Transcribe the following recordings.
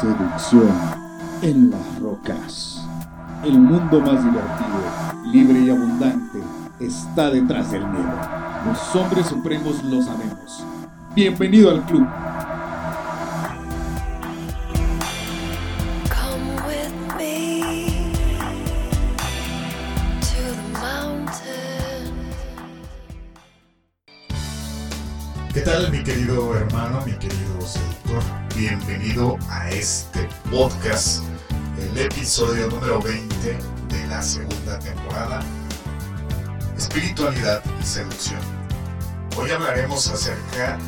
Seducción en las rocas. El mundo más divertido, libre y abundante está detrás del miedo. Los hombres supremos lo sabemos. Bienvenido al club. Podcast, el episodio número 20 de la segunda temporada, Espiritualidad y Seducción. Hoy hablaremos acerca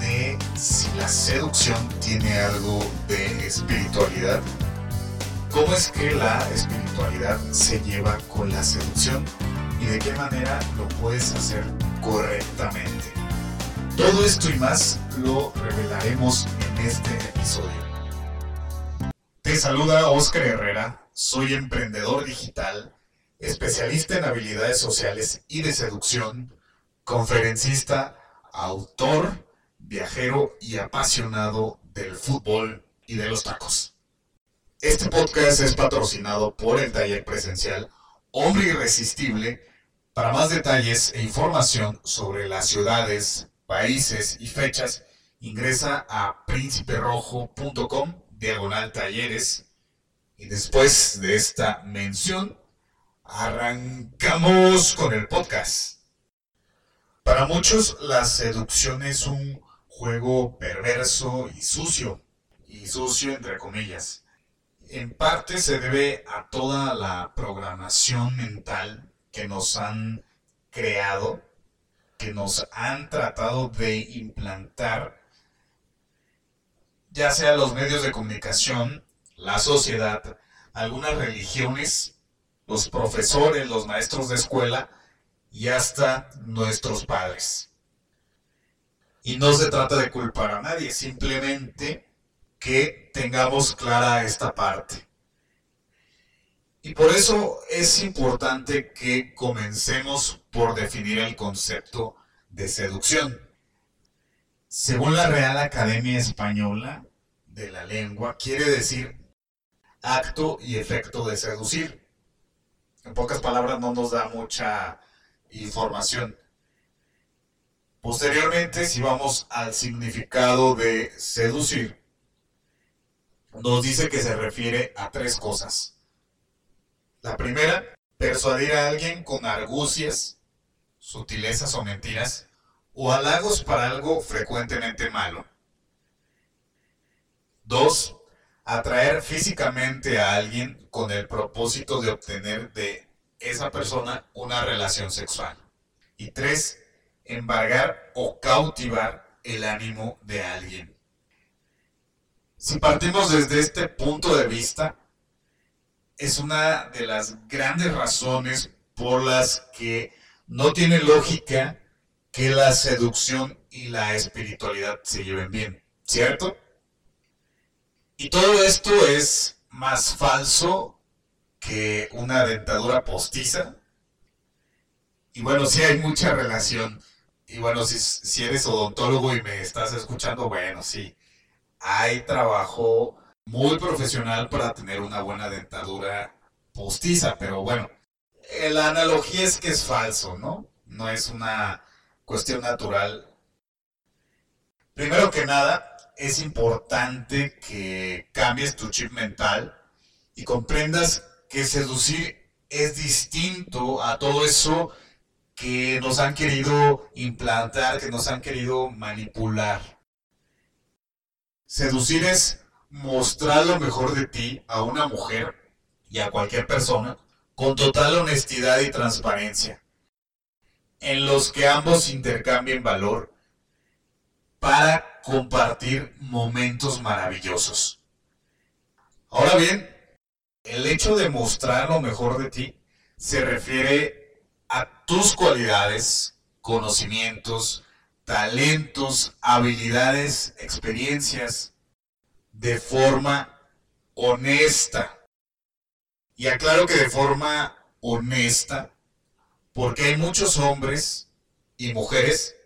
de si la seducción tiene algo de espiritualidad, cómo es que la espiritualidad se lleva con la seducción y de qué manera lo puedes hacer correctamente. Todo esto y más lo revelaremos en este episodio. Saluda Oscar Herrera, soy emprendedor digital, especialista en habilidades sociales y de seducción, conferencista, autor, viajero y apasionado del fútbol y de los tacos. Este podcast es patrocinado por el taller presencial Hombre Irresistible. Para más detalles e información sobre las ciudades, países y fechas, ingresa a prínciperojo.com diagonal talleres. Y después de esta mención, arrancamos con el podcast. Para muchos, la seducción es un juego perverso y sucio, y sucio entre comillas. En parte se debe a toda la programación mental que nos han creado que nos han tratado de implantar, ya sea los medios de comunicación, la sociedad, algunas religiones, los profesores, los maestros de escuela y hasta nuestros padres. Y no se trata de culpar a nadie, simplemente que tengamos clara esta parte. Y por eso es importante que comencemos por definir el concepto de seducción. Según la Real Academia Española de la Lengua, quiere decir acto y efecto de seducir. En pocas palabras no nos da mucha información. Posteriormente, si vamos al significado de seducir, nos dice que se refiere a tres cosas. La primera, persuadir a alguien con argucias, sutilezas o mentiras, o halagos para algo frecuentemente malo. Dos, atraer físicamente a alguien con el propósito de obtener de esa persona una relación sexual. Y tres, embargar o cautivar el ánimo de alguien. Si partimos desde este punto de vista, es una de las grandes razones por las que no tiene lógica que la seducción y la espiritualidad se lleven bien, ¿cierto? Y todo esto es más falso que una dentadura postiza. Y bueno, sí hay mucha relación. Y bueno, si, eres odontólogo y me estás escuchando, bueno, sí, hay trabajo muy profesional para tener una buena dentadura postiza, pero bueno, eh, la analogía es que es falso, ¿no? No es una cuestión natural. Primero que nada, es importante que cambies tu chip mental y comprendas que seducir es distinto a todo eso que nos han querido implantar, que nos han querido manipular. Seducir es mostrar lo mejor de ti a una mujer y a cualquier persona con total honestidad y transparencia, en los que ambos intercambien valor para compartir momentos maravillosos. Ahora bien, el hecho de mostrar lo mejor de ti se refiere a tus cualidades, conocimientos, talentos, habilidades, experiencias, de forma honesta. Y aclaro que de forma honesta, porque hay muchos hombres y mujeres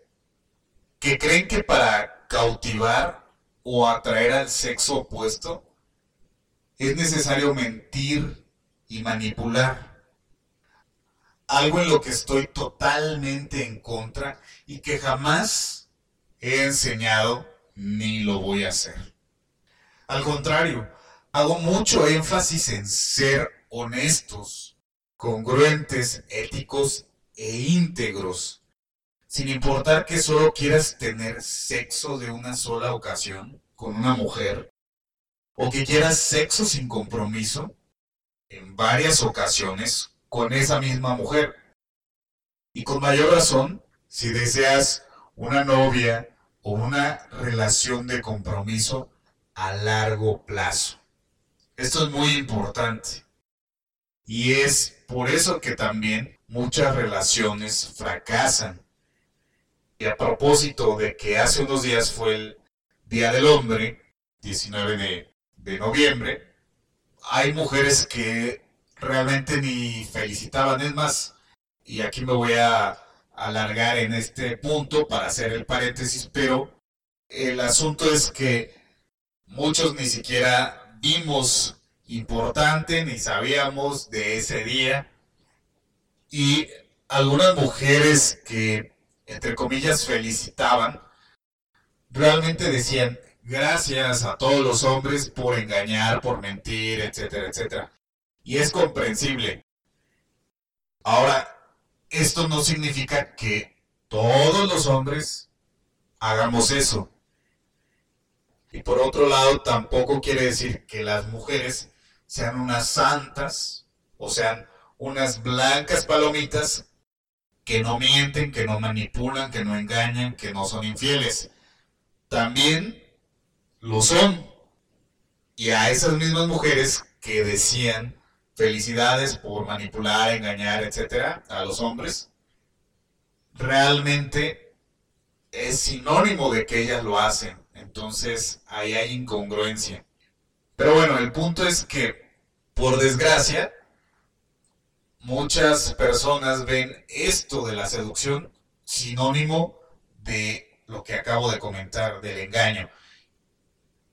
que creen que para cautivar o atraer al sexo opuesto es necesario mentir y manipular. Algo en lo que estoy totalmente en contra y que jamás he enseñado ni lo voy a hacer. Al contrario, hago mucho énfasis en ser honestos, congruentes, éticos e íntegros, sin importar que solo quieras tener sexo de una sola ocasión con una mujer, o que quieras sexo sin compromiso en varias ocasiones con esa misma mujer. Y con mayor razón, si deseas una novia o una relación de compromiso a largo plazo. Esto es muy importante. Y es por eso que también muchas relaciones fracasan. Y a propósito de que hace unos días fue el Día del Hombre, 19 de, noviembre, hay mujeres que realmente ni felicitaban. Es más, y aquí me voy a alargar en este punto para hacer el paréntesis, pero el asunto es que muchos ni siquiera vimos importante, ni sabíamos de ese día. Y algunas mujeres que, entre comillas, felicitaban, realmente decían, gracias a todos los hombres por engañar, por mentir, etcétera, etcétera. Y es comprensible. Ahora, esto no significa que todos los hombres hagamos eso. Y por otro lado, tampoco quiere decir que las mujeres sean unas santas o sean unas blancas palomitas que no mienten, que no manipulan, que no engañan, que no son infieles. También lo son. Y a esas mismas mujeres que decían felicidades por manipular, engañar, etcétera, a los hombres, realmente es sinónimo de que ellas lo hacen. Entonces ahí hay incongruencia. Pero bueno, el punto es que, por desgracia, muchas personas ven esto de la seducción sinónimo de lo que acabo de comentar, del engaño.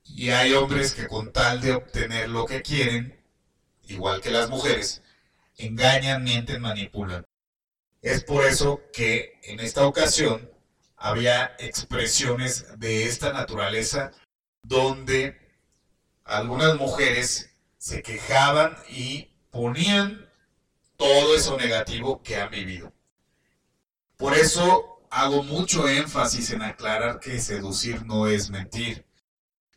Y hay hombres que con tal de obtener lo que quieren, igual que las mujeres, engañan, mienten, manipulan. Es por eso que en esta ocasión había expresiones de esta naturaleza donde algunas mujeres se quejaban y ponían todo eso negativo que han vivido. Por eso hago mucho énfasis en aclarar que seducir no es mentir,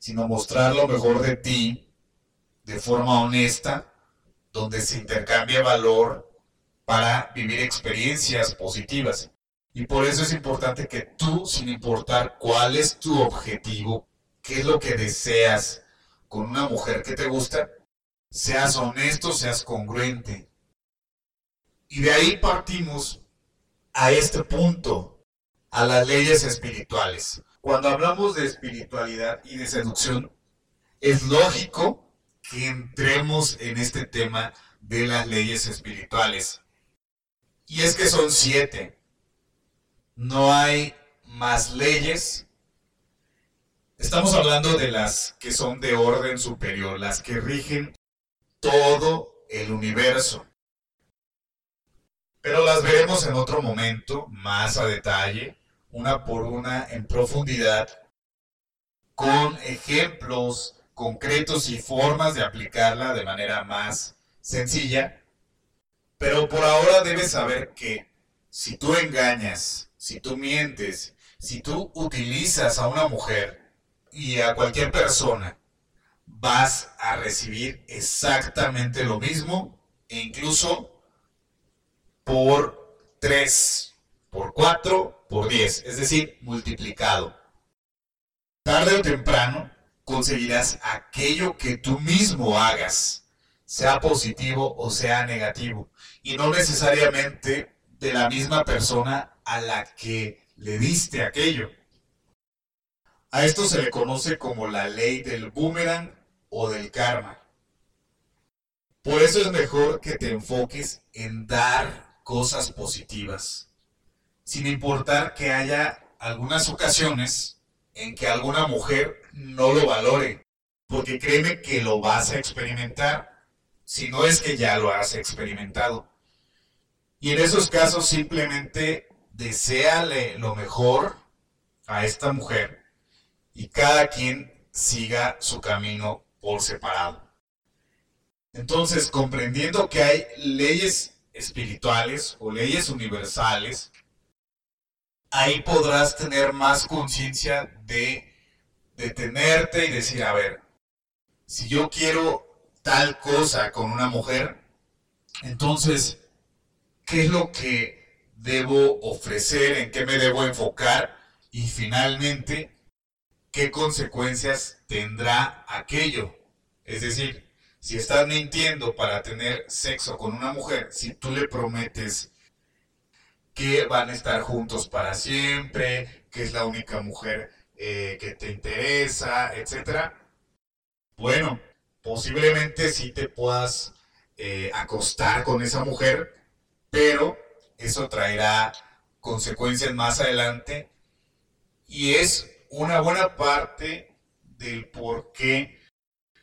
sino mostrar lo mejor de ti de forma honesta, donde se intercambia valor para vivir experiencias positivas. Y por eso es importante que tú, sin importar cuál es tu objetivo, qué es lo que deseas con una mujer que te gusta, seas honesto, seas congruente. Y de ahí partimos a este punto, a las leyes espirituales. Cuando hablamos de espiritualidad y de seducción, es lógico que entremos en este tema de las leyes espirituales. Y es que son siete no hay más leyes. Estamos hablando de las que son de orden superior, las que rigen todo el universo. Pero las veremos en otro momento, más a detalle, una por una, en profundidad, con ejemplos concretos y formas de aplicarla de manera más sencilla. Pero por ahora debes saber que si tú engañas si tú mientes, si tú utilizas a una mujer y a cualquier persona, vas a recibir exactamente lo mismo e incluso por 3, por 4, por 10, es decir, multiplicado. Tarde o temprano conseguirás aquello que tú mismo hagas, sea positivo o sea negativo, y no necesariamente de la misma persona a la que le diste aquello. A esto se le conoce como la ley del boomerang o del karma. Por eso es mejor que te enfoques en dar cosas positivas, sin importar que haya algunas ocasiones en que alguna mujer no lo valore, porque créeme que lo vas a experimentar, si no es que ya lo has experimentado. Y en esos casos simplemente deséale lo mejor a esta mujer y cada quien siga su camino por separado. Entonces, comprendiendo que hay leyes espirituales o leyes universales, ahí podrás tener más conciencia de detenerte y decir, a ver, si yo quiero tal cosa con una mujer, entonces, ¿qué es lo que debo ofrecer? ¿En qué me debo enfocar? Y finalmente, ¿qué consecuencias tendrá aquello? Es decir, si estás mintiendo para tener sexo con una mujer, si tú le prometes que van a estar juntos para siempre, que es la única mujer eh, que te interesa, etc. Bueno, posiblemente sí te puedas eh, acostar con esa mujer, pero eso traerá consecuencias más adelante y es una buena parte del por qué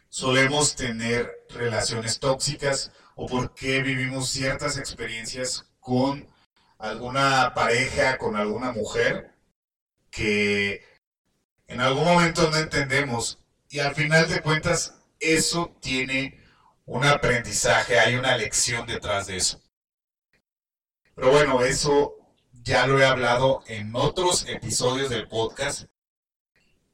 solemos tener relaciones tóxicas o por qué vivimos ciertas experiencias con alguna pareja, con alguna mujer que en algún momento no entendemos y al final de cuentas eso tiene un aprendizaje, hay una lección detrás de eso. Pero bueno, eso ya lo he hablado en otros episodios del podcast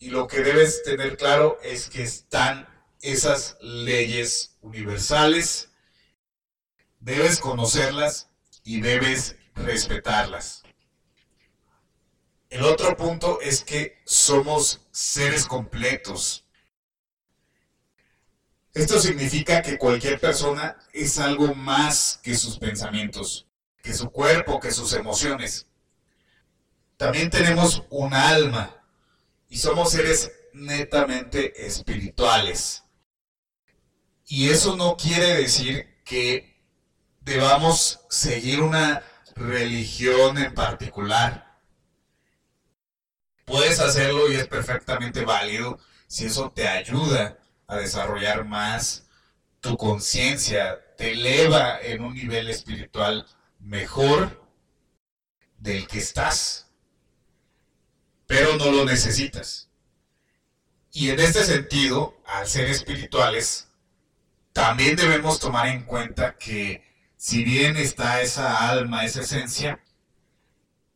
y lo que debes tener claro es que están esas leyes universales, debes conocerlas y debes respetarlas. El otro punto es que somos seres completos. Esto significa que cualquier persona es algo más que sus pensamientos, que su cuerpo, que sus emociones. También tenemos un alma y somos seres netamente espirituales. Y eso no quiere decir que debamos seguir una religión en particular. Puedes hacerlo y es perfectamente válido si eso te ayuda a desarrollar más tu conciencia, te eleva en un nivel espiritual mejor del que estás. Pero no lo necesitas. Y en este sentido, al ser espirituales, también debemos tomar en cuenta que si bien está esa alma, esa esencia,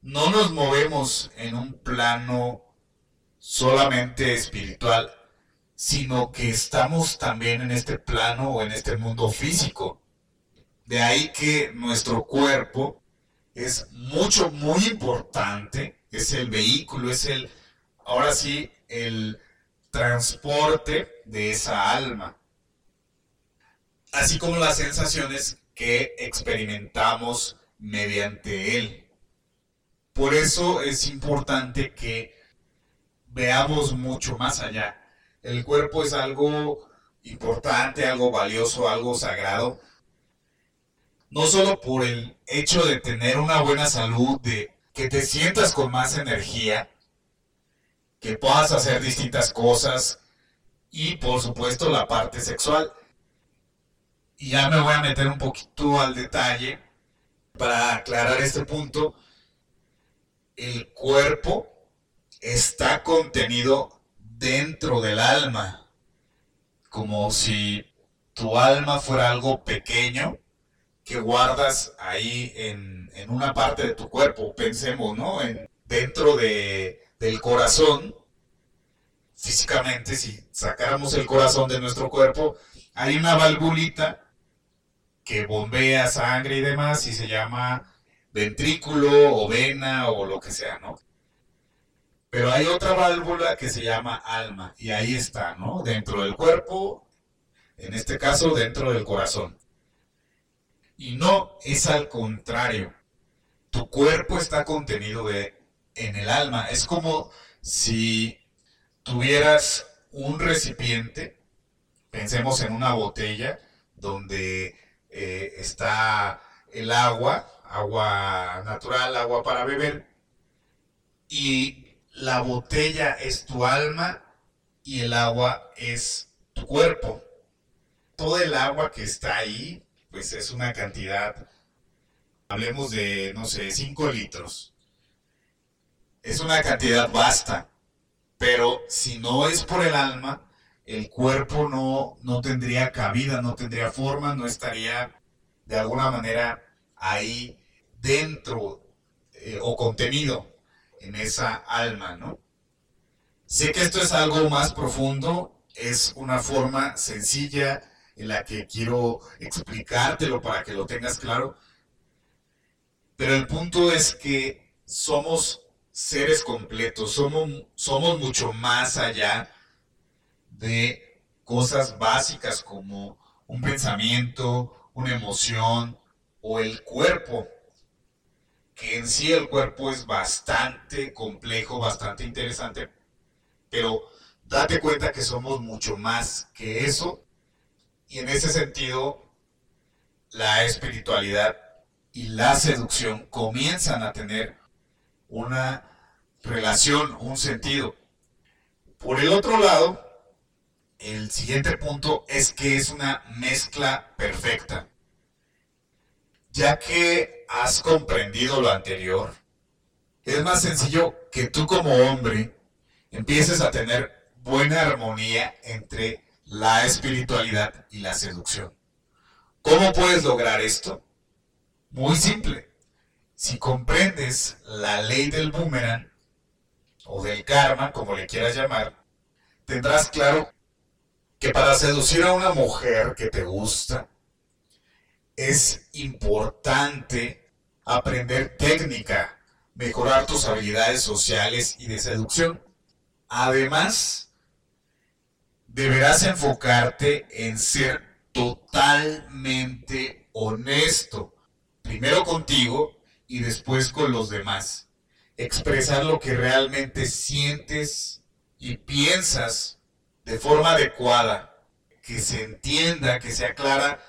no nos movemos en un plano solamente espiritual, sino que estamos también en este plano o en este mundo físico. De ahí que nuestro cuerpo es mucho, muy importante, es el vehículo, es el, ahora sí, el transporte de esa alma así como las sensaciones que experimentamos mediante él. Por eso es importante que veamos mucho más allá. El cuerpo es algo importante, algo valioso, algo sagrado. No solo por el hecho de tener una buena salud, de que te sientas con más energía, que puedas hacer distintas cosas y por supuesto la parte sexual y ya me voy a meter un poquito al detalle para aclarar este punto. El cuerpo está contenido dentro del alma, como si tu alma fuera algo pequeño que guardas ahí en, una parte de tu cuerpo. Pensemos, ¿no? En, dentro de, del corazón, físicamente, si sacáramos el corazón de nuestro cuerpo, hay una valvulita que bombea sangre y demás y se llama ventrículo o vena o lo que sea, ¿no? Pero hay otra válvula que se llama alma y ahí está, ¿no? Dentro del cuerpo, en este caso dentro del corazón. Y no, es al contrario. Tu cuerpo está contenido en el alma. Es como si tuvieras un recipiente, pensemos en una botella, donde eh, está el agua, agua natural, agua para beber, y la botella es tu alma y el agua es cuerpo. Todo el agua que está ahí, pues es una cantidad, hablemos de, no sé, 5 litros. Es una cantidad vasta, pero si no es por el alma, el cuerpo no, no tendría cabida, no tendría forma, no estaría de alguna manera ahí dentro eh, o contenido en esa alma, ¿no? Sé que esto es algo más profundo, es una forma sencilla en la que quiero explicártelo para que lo tengas claro, pero el punto es que somos seres completos, somos, somos mucho más allá de cosas básicas como un pensamiento, una emoción o el cuerpo que en sí el cuerpo es bastante complejo, bastante interesante, pero date cuenta que somos mucho más que eso y en ese sentido la espiritualidad y la seducción comienzan a tener una relación, un sentido. Por el otro lado, el siguiente punto es que es una mezcla perfecta. Ya que has comprendido lo anterior, es más sencillo que tú como hombre empieces a tener buena armonía entre la espiritualidad y la seducción. ¿Cómo puedes lograr esto? Muy simple. Si comprendes la ley del boomerang o del karma, como le quieras llamar, tendrás claro que para seducir a una mujer que te gusta, es importante aprender técnica, mejorar tus habilidades sociales y de seducción. Además, deberás enfocarte en ser totalmente honesto, primero contigo y después con los demás. Expresar lo que realmente sientes y piensas de forma adecuada, que se entienda, que sea clara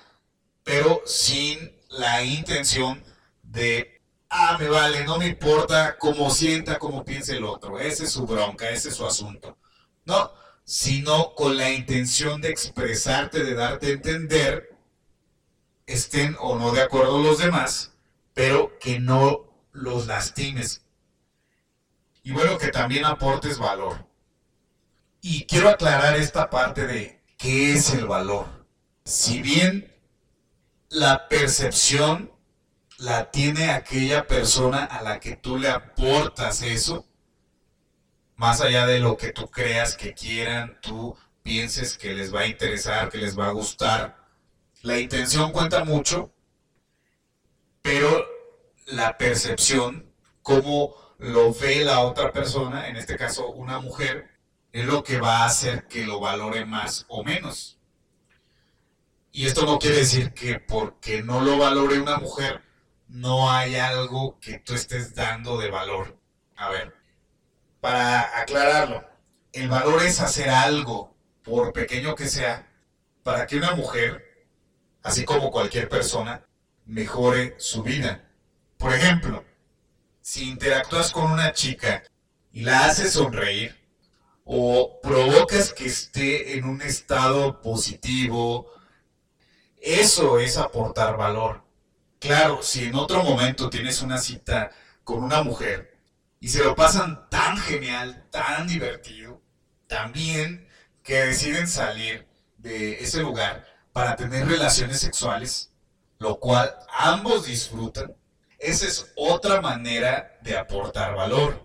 pero sin la intención de, ah, me vale, no me importa cómo sienta, cómo piense el otro, ese es su bronca, ese es su asunto. No, sino con la intención de expresarte, de darte a entender, estén o no de acuerdo los demás, pero que no los lastimes. Y bueno, que también aportes valor. Y quiero aclarar esta parte de qué es el valor. Si bien la percepción la tiene aquella persona a la que tú le aportas eso, más allá de lo que tú creas que quieran, tú pienses que les va a interesar, que les va a gustar. La intención cuenta mucho, pero la percepción, cómo lo ve la otra persona, en este caso una mujer, es lo que va a hacer que lo valore más o menos. Y esto no quiere decir que porque no lo valore una mujer, no hay algo que tú estés dando de valor. A ver, para aclararlo, el valor es hacer algo, por pequeño que sea, para que una mujer, así como cualquier persona, mejore su vida. Por ejemplo, si interactúas con una chica y la haces sonreír, o provocas que esté en un estado positivo, eso es aportar valor. Claro, si en otro momento tienes una cita con una mujer y se lo pasan tan genial, tan divertido, también que deciden salir de ese lugar para tener relaciones sexuales, lo cual ambos disfrutan, esa es otra manera de aportar valor.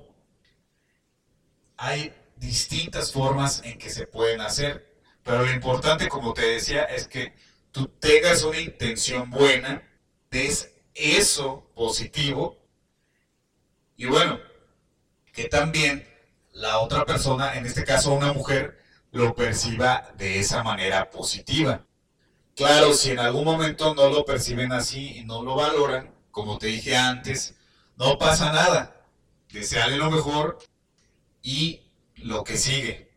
Hay distintas formas en que se pueden hacer, pero lo importante, como te decía, es que tú tengas una intención buena, des eso positivo y bueno, que también la otra persona, en este caso una mujer, lo perciba de esa manera positiva. Claro, si en algún momento no lo perciben así y no lo valoran, como te dije antes, no pasa nada. Deseale lo mejor y lo que sigue.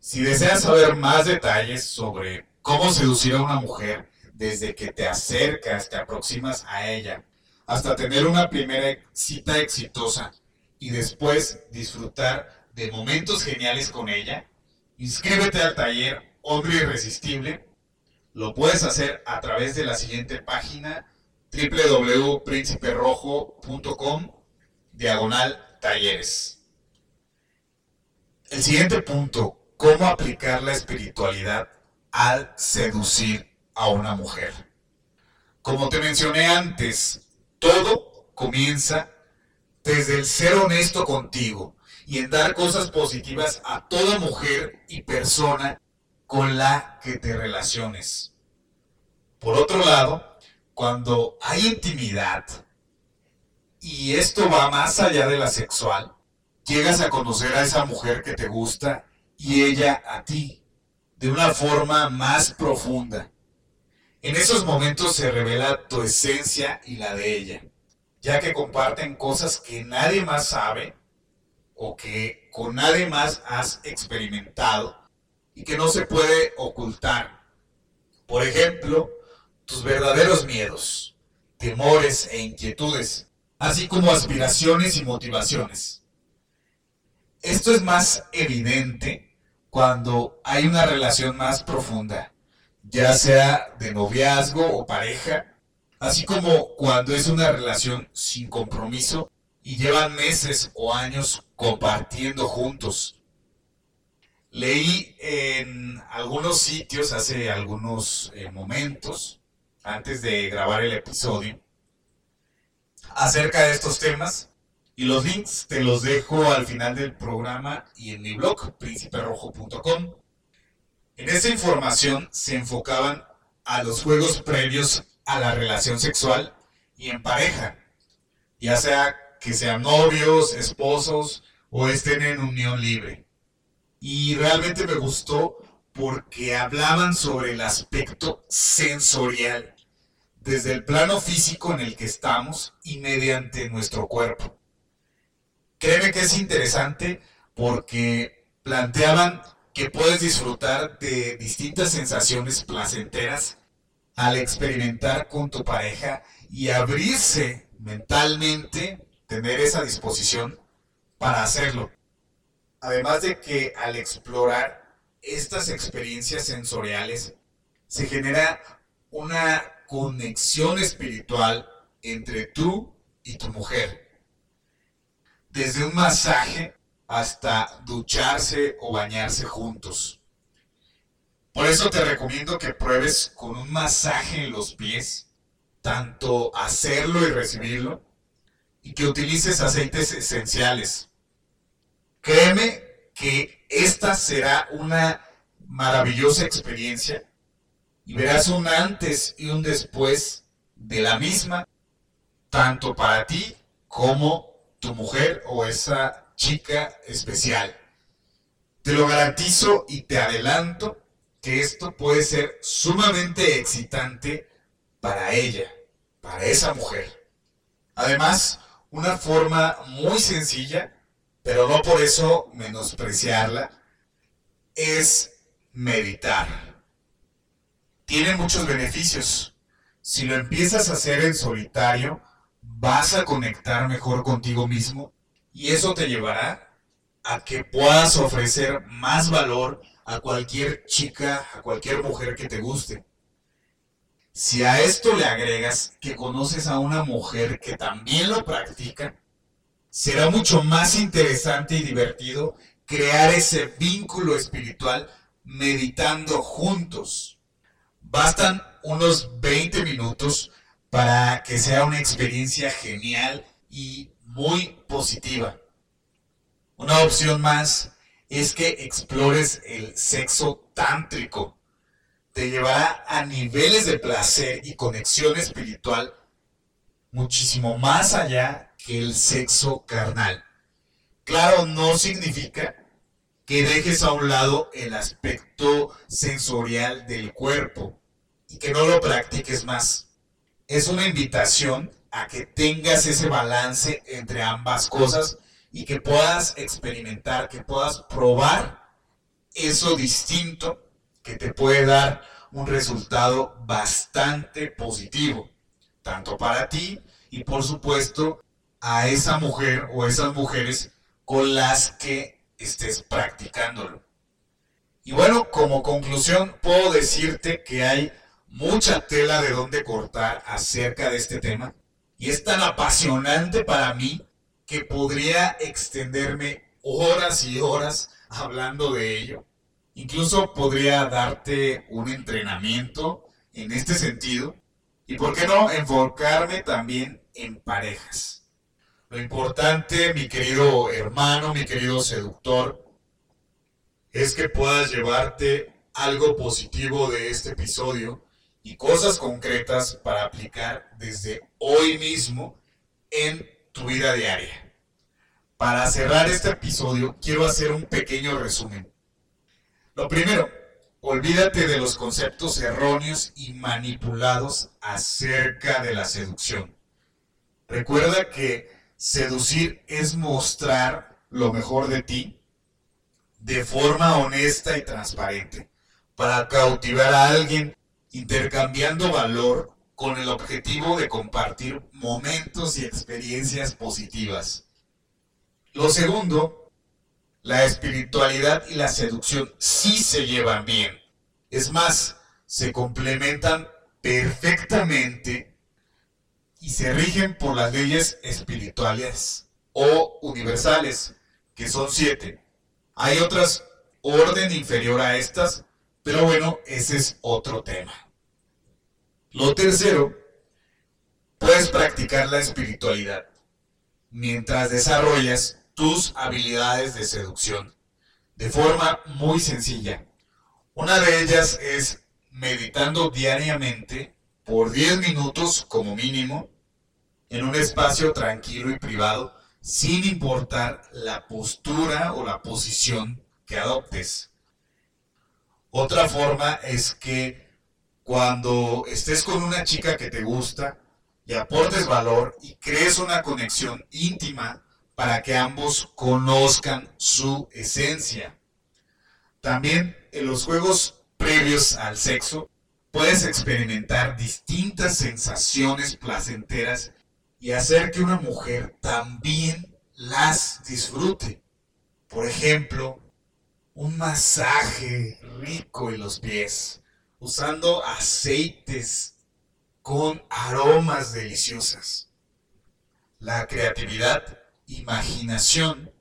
Si deseas saber más detalles sobre cómo seducir a una mujer desde que te acercas, te aproximas a ella, hasta tener una primera cita exitosa y después disfrutar de momentos geniales con ella, inscríbete al taller Hombre Irresistible, lo puedes hacer a través de la siguiente página www.principerrojo.com diagonal talleres. El siguiente punto, cómo aplicar la espiritualidad al seducir a una mujer. Como te mencioné antes, todo comienza desde el ser honesto contigo y en dar cosas positivas a toda mujer y persona con la que te relaciones. Por otro lado, cuando hay intimidad, y esto va más allá de la sexual, llegas a conocer a esa mujer que te gusta y ella a ti, de una forma más profunda. En esos momentos se revela tu esencia y la de ella, ya que comparten cosas que nadie más sabe o que con nadie más has experimentado y que no se puede ocultar. Por ejemplo, tus verdaderos miedos, temores e inquietudes, así como aspiraciones y motivaciones. Esto es más evidente cuando hay una relación más profunda, ya sea de noviazgo o pareja, así como cuando es una relación sin compromiso y llevan meses o años compartiendo juntos. Leí en algunos sitios hace algunos eh, momentos, antes de grabar el episodio, acerca de estos temas y los links te los dejo al final del programa y en mi blog, principerrojo.com. En esa información se enfocaban a los juegos previos a la relación sexual y en pareja, ya sea que sean novios, esposos o estén en unión libre. Y realmente me gustó porque hablaban sobre el aspecto sensorial, desde el plano físico en el que estamos y mediante nuestro cuerpo. Créeme que es interesante porque planteaban que puedes disfrutar de distintas sensaciones placenteras al experimentar con tu pareja y abrirse mentalmente tener esa disposición para hacerlo. Además de que al explorar estas experiencias sensoriales se genera una conexión espiritual entre tú y tu mujer. Desde un masaje hasta ducharse o bañarse juntos. Por eso te recomiendo que pruebes con un masaje en los pies, tanto hacerlo y recibirlo, y que utilices aceites esenciales. Créeme que esta será una maravillosa experiencia y verás un antes y un después de la misma, tanto para ti como tu mujer o esa chica especial. Te lo garantizo y te adelanto que esto puede ser sumamente excitante para ella, para esa mujer. Además, una forma muy sencilla, pero no por eso menospreciarla, es meditar. Tiene muchos beneficios. Si lo empiezas a hacer en solitario, vas a conectar mejor contigo mismo y eso te llevará a que puedas ofrecer más valor a cualquier chica, a cualquier mujer que te guste. Si a esto le agregas que conoces a una mujer que también lo practica, será mucho más interesante y divertido crear ese vínculo espiritual meditando juntos. Bastan unos 20 minutos para que sea una experiencia genial y muy positiva. Una opción más es que explores el sexo tántrico te llevará a niveles de placer y conexión espiritual muchísimo más allá que el sexo carnal. Claro, no significa que dejes a un lado el aspecto sensorial del cuerpo y que no lo practiques más. Es una invitación a que tengas ese balance entre ambas cosas y que puedas experimentar, que puedas probar eso distinto que te puede dar un resultado bastante positivo, tanto para ti y por supuesto a esa mujer o esas mujeres con las que estés practicándolo. Y bueno, como conclusión, puedo decirte que hay mucha tela de dónde cortar acerca de este tema. Y es tan apasionante para mí que podría extenderme horas y horas hablando de ello. Incluso podría darte un entrenamiento en este sentido. Y por qué no enfocarme también en parejas. Lo importante, mi querido hermano, mi querido seductor, es que puedas llevarte algo positivo de este episodio y cosas concretas para aplicar desde hoy mismo en tu vida diaria. Para cerrar este episodio, quiero hacer un pequeño resumen. Lo primero, olvídate de los conceptos erróneos y manipulados acerca de la seducción. Recuerda que seducir es mostrar lo mejor de ti de forma honesta y transparente para cautivar a alguien intercambiando valor con el objetivo de compartir momentos y experiencias positivas. Lo segundo, la espiritualidad y la seducción sí se llevan bien. Es más, se complementan perfectamente y se rigen por las leyes espirituales o universales, que son siete. Hay otras orden inferior a estas, pero bueno, ese es otro tema. Lo tercero, puedes practicar la espiritualidad mientras desarrollas tus habilidades de seducción de forma muy sencilla. Una de ellas es meditando diariamente por 10 minutos como mínimo en un espacio tranquilo y privado sin importar la postura o la posición que adoptes. Otra forma es que cuando estés con una chica que te gusta y aportes valor y crees una conexión íntima para que ambos conozcan su esencia. También en los juegos previos al sexo puedes experimentar distintas sensaciones placenteras y hacer que una mujer también las disfrute. Por ejemplo, un masaje rico en los pies, usando aceites con aromas deliciosas. La creatividad, imaginación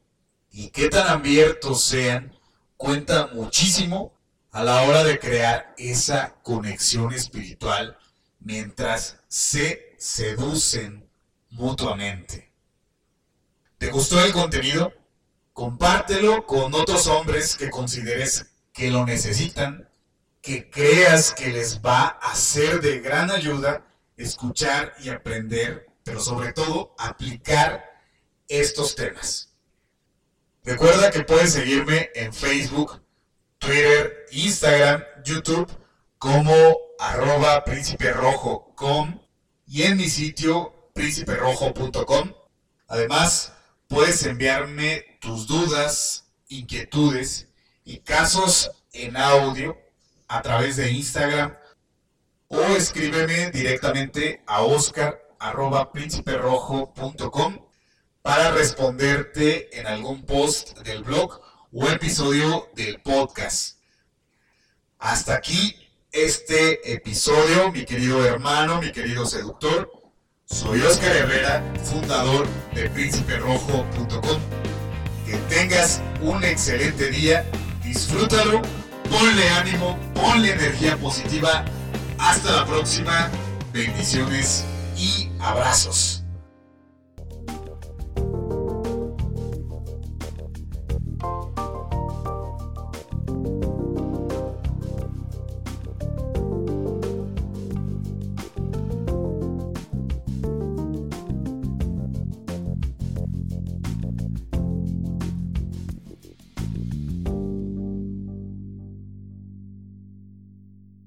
y qué tan abiertos sean cuenta muchísimo a la hora de crear esa conexión espiritual mientras se seducen mutuamente. ¿Te gustó el contenido? Compártelo con otros hombres que consideres que lo necesitan, que creas que les va a ser de gran ayuda escuchar y aprender, pero sobre todo aplicar estos temas. Recuerda que puedes seguirme en Facebook, Twitter, Instagram, YouTube como arroba y en mi sitio prínciperojo.com. Además, puedes enviarme tus dudas, inquietudes y casos en audio a través de Instagram o escríbeme directamente a oscar.prínciperojo.com para responderte en algún post del blog o episodio del podcast. Hasta aquí este episodio, mi querido hermano, mi querido seductor. Soy Oscar Herrera, fundador de prínciperojo.com. Que tengas un excelente día, disfrútalo, ponle ánimo, ponle energía positiva. Hasta la próxima, bendiciones y abrazos.